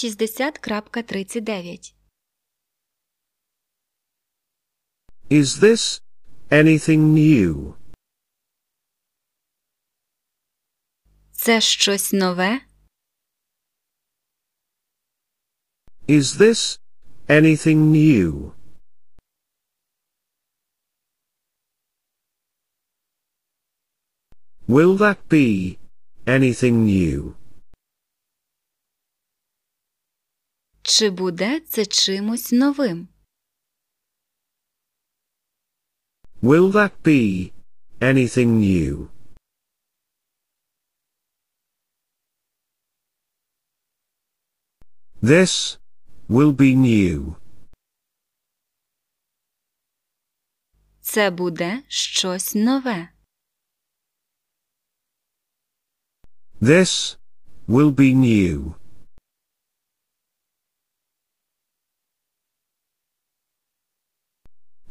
Шістдесят крапка тридцять дев'ять. Is this anything new? Це щось нове? Is this anything new? Will that be anything new? Чи буде це чимось новим? Will that be anything new? This will be new. Це буде щось нове. This will be new.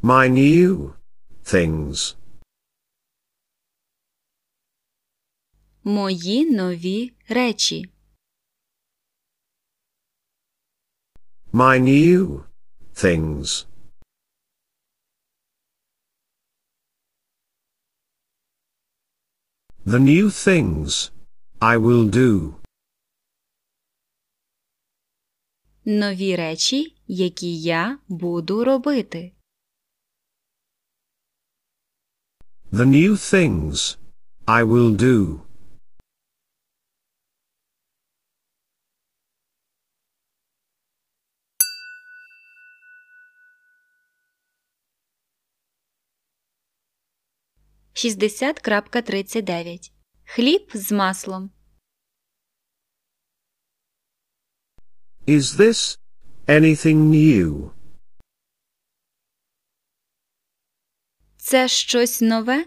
My new things. Мої нові речі. My new things. The new things I will do. Нові речі, які я буду робити. The new things I will do. Шістдесят крапка тридцять дев'ять. Хліб з маслом. Is this anything new? Це щось нове?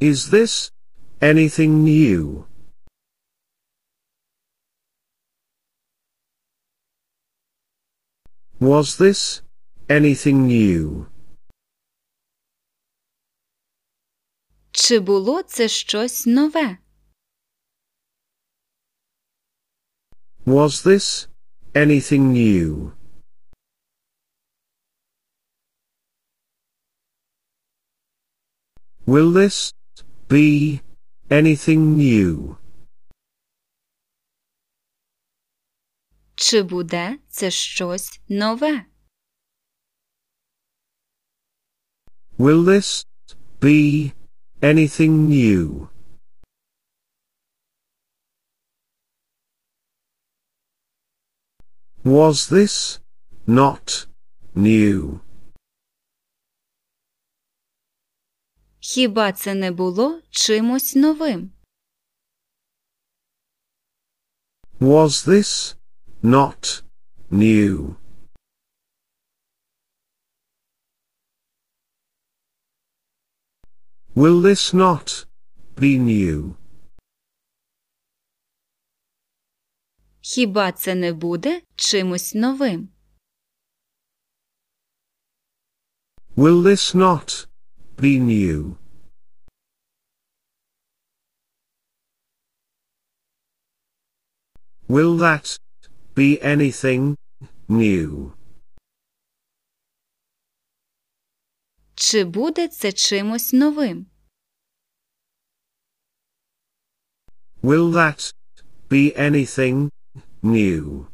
Is this anything new? Was this anything new? Чи було це щось нове? Was this anything new? Will this be anything new? Чи буде це щось нове? Will this be anything new? Was this not new? Хіба це не було чимось новим? Was this not new? Will this not be new? Хіба це не буде чимось новим? Will this not be new? Will that be anything new? Чи буде це чимось новим? Will that be anything new?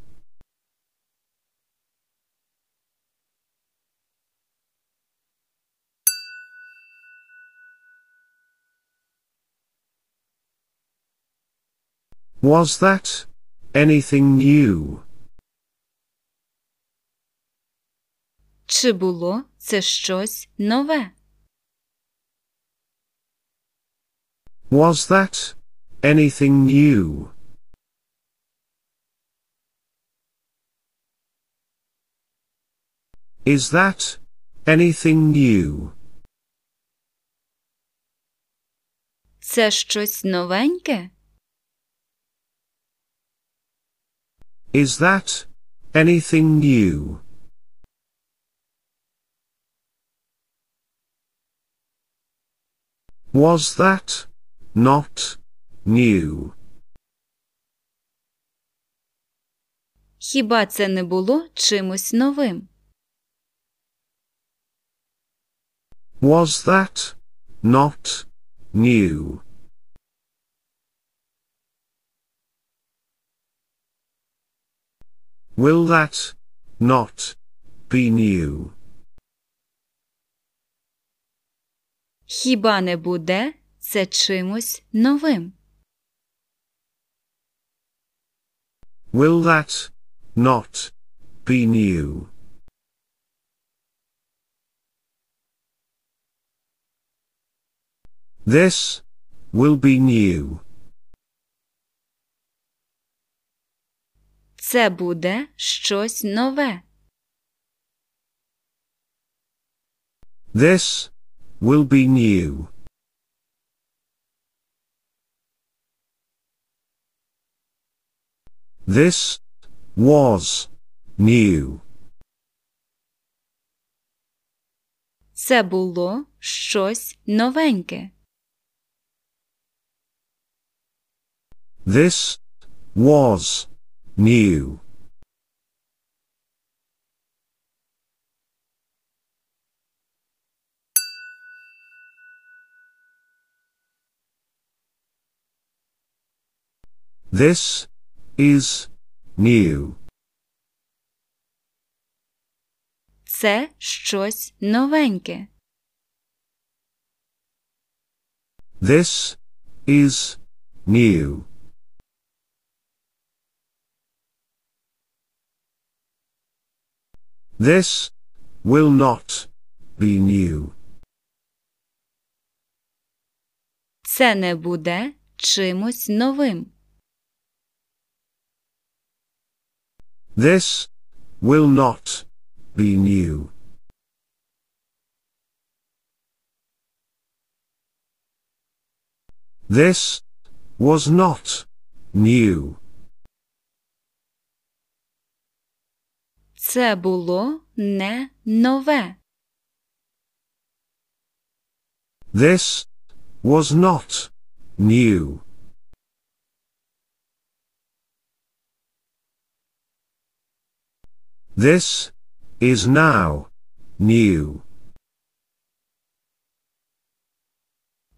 Was that anything new? Чи було це щось нове? Was that anything new? Is that anything new? Це щось новеньке? Is that anything new? Was that not new? Хіба це не було чимось новим? Was that not new? Will that not be new? Хіба не буде це чимось новим? Will that not be new? This will be new. Це буде щось нове. This will be new. This was new. Це було щось новеньке. This was new. This is new. Це щось новеньке. This is new. This will not be new. Це не буде чимось новим. This will not be new. This was not new. Це було не нове. This was not new. This is now new.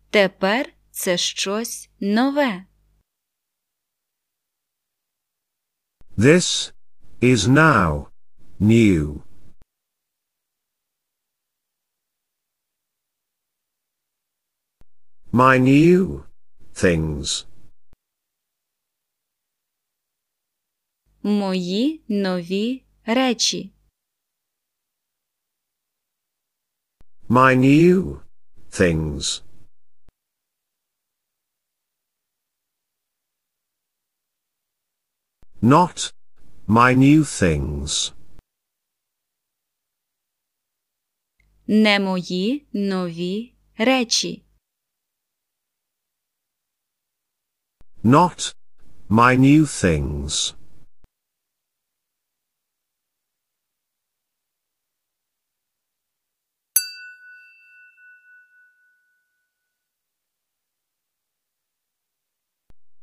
Тепер це щось нове. This is now new. My new things. Мої нові речі. My new things. Not my new things. Не мої нові речі. Not my new things.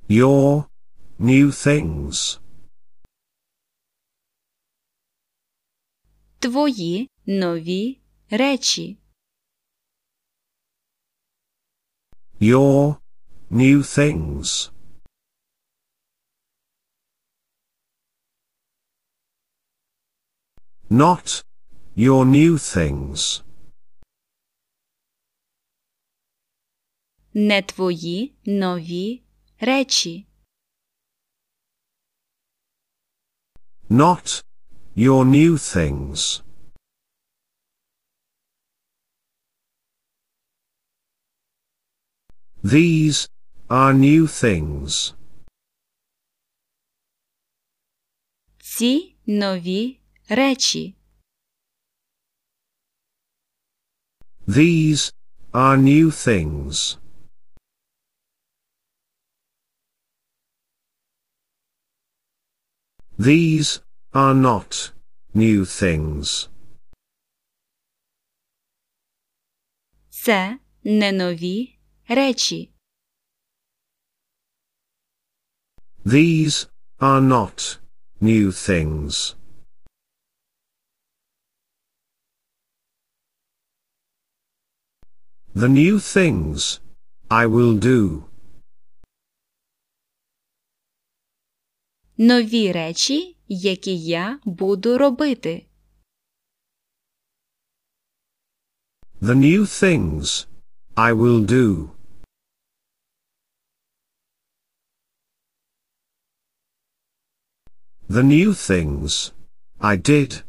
Your new things. Твої нові речі. Your new things. Not your new things. Не твої нові речі. Not your new things. These are new things. Ці нові речі. These are new things. These are not new things. Це не нові речі. These are not new things. The new things I will do. Нові речі, які я буду робити. The new things I will do. The new things I did.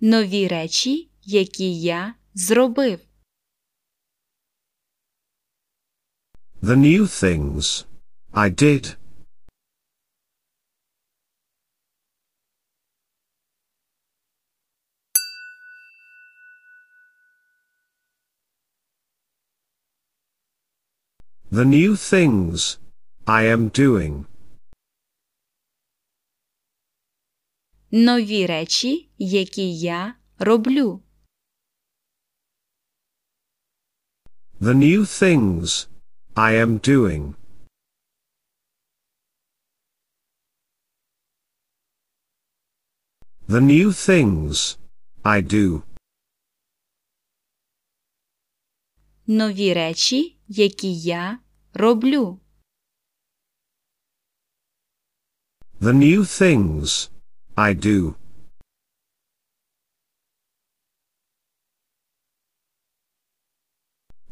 Нові речі, які я зробив. The new things I did. The new things I am doing. Нові речі, які я роблю. The new things I am doing. The new things I do. Нові речі, які я роблю. The new things I do.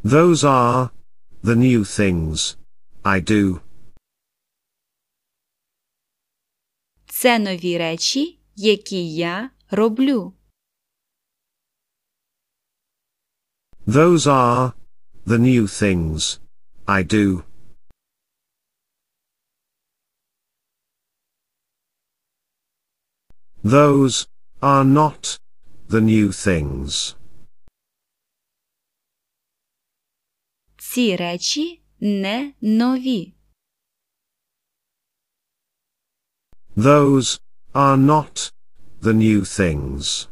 Those are the new things I do. Це нові речі, які я роблю. Those are the new things I do. Those are not the new things. Ці речі не нові. Those are not the new things.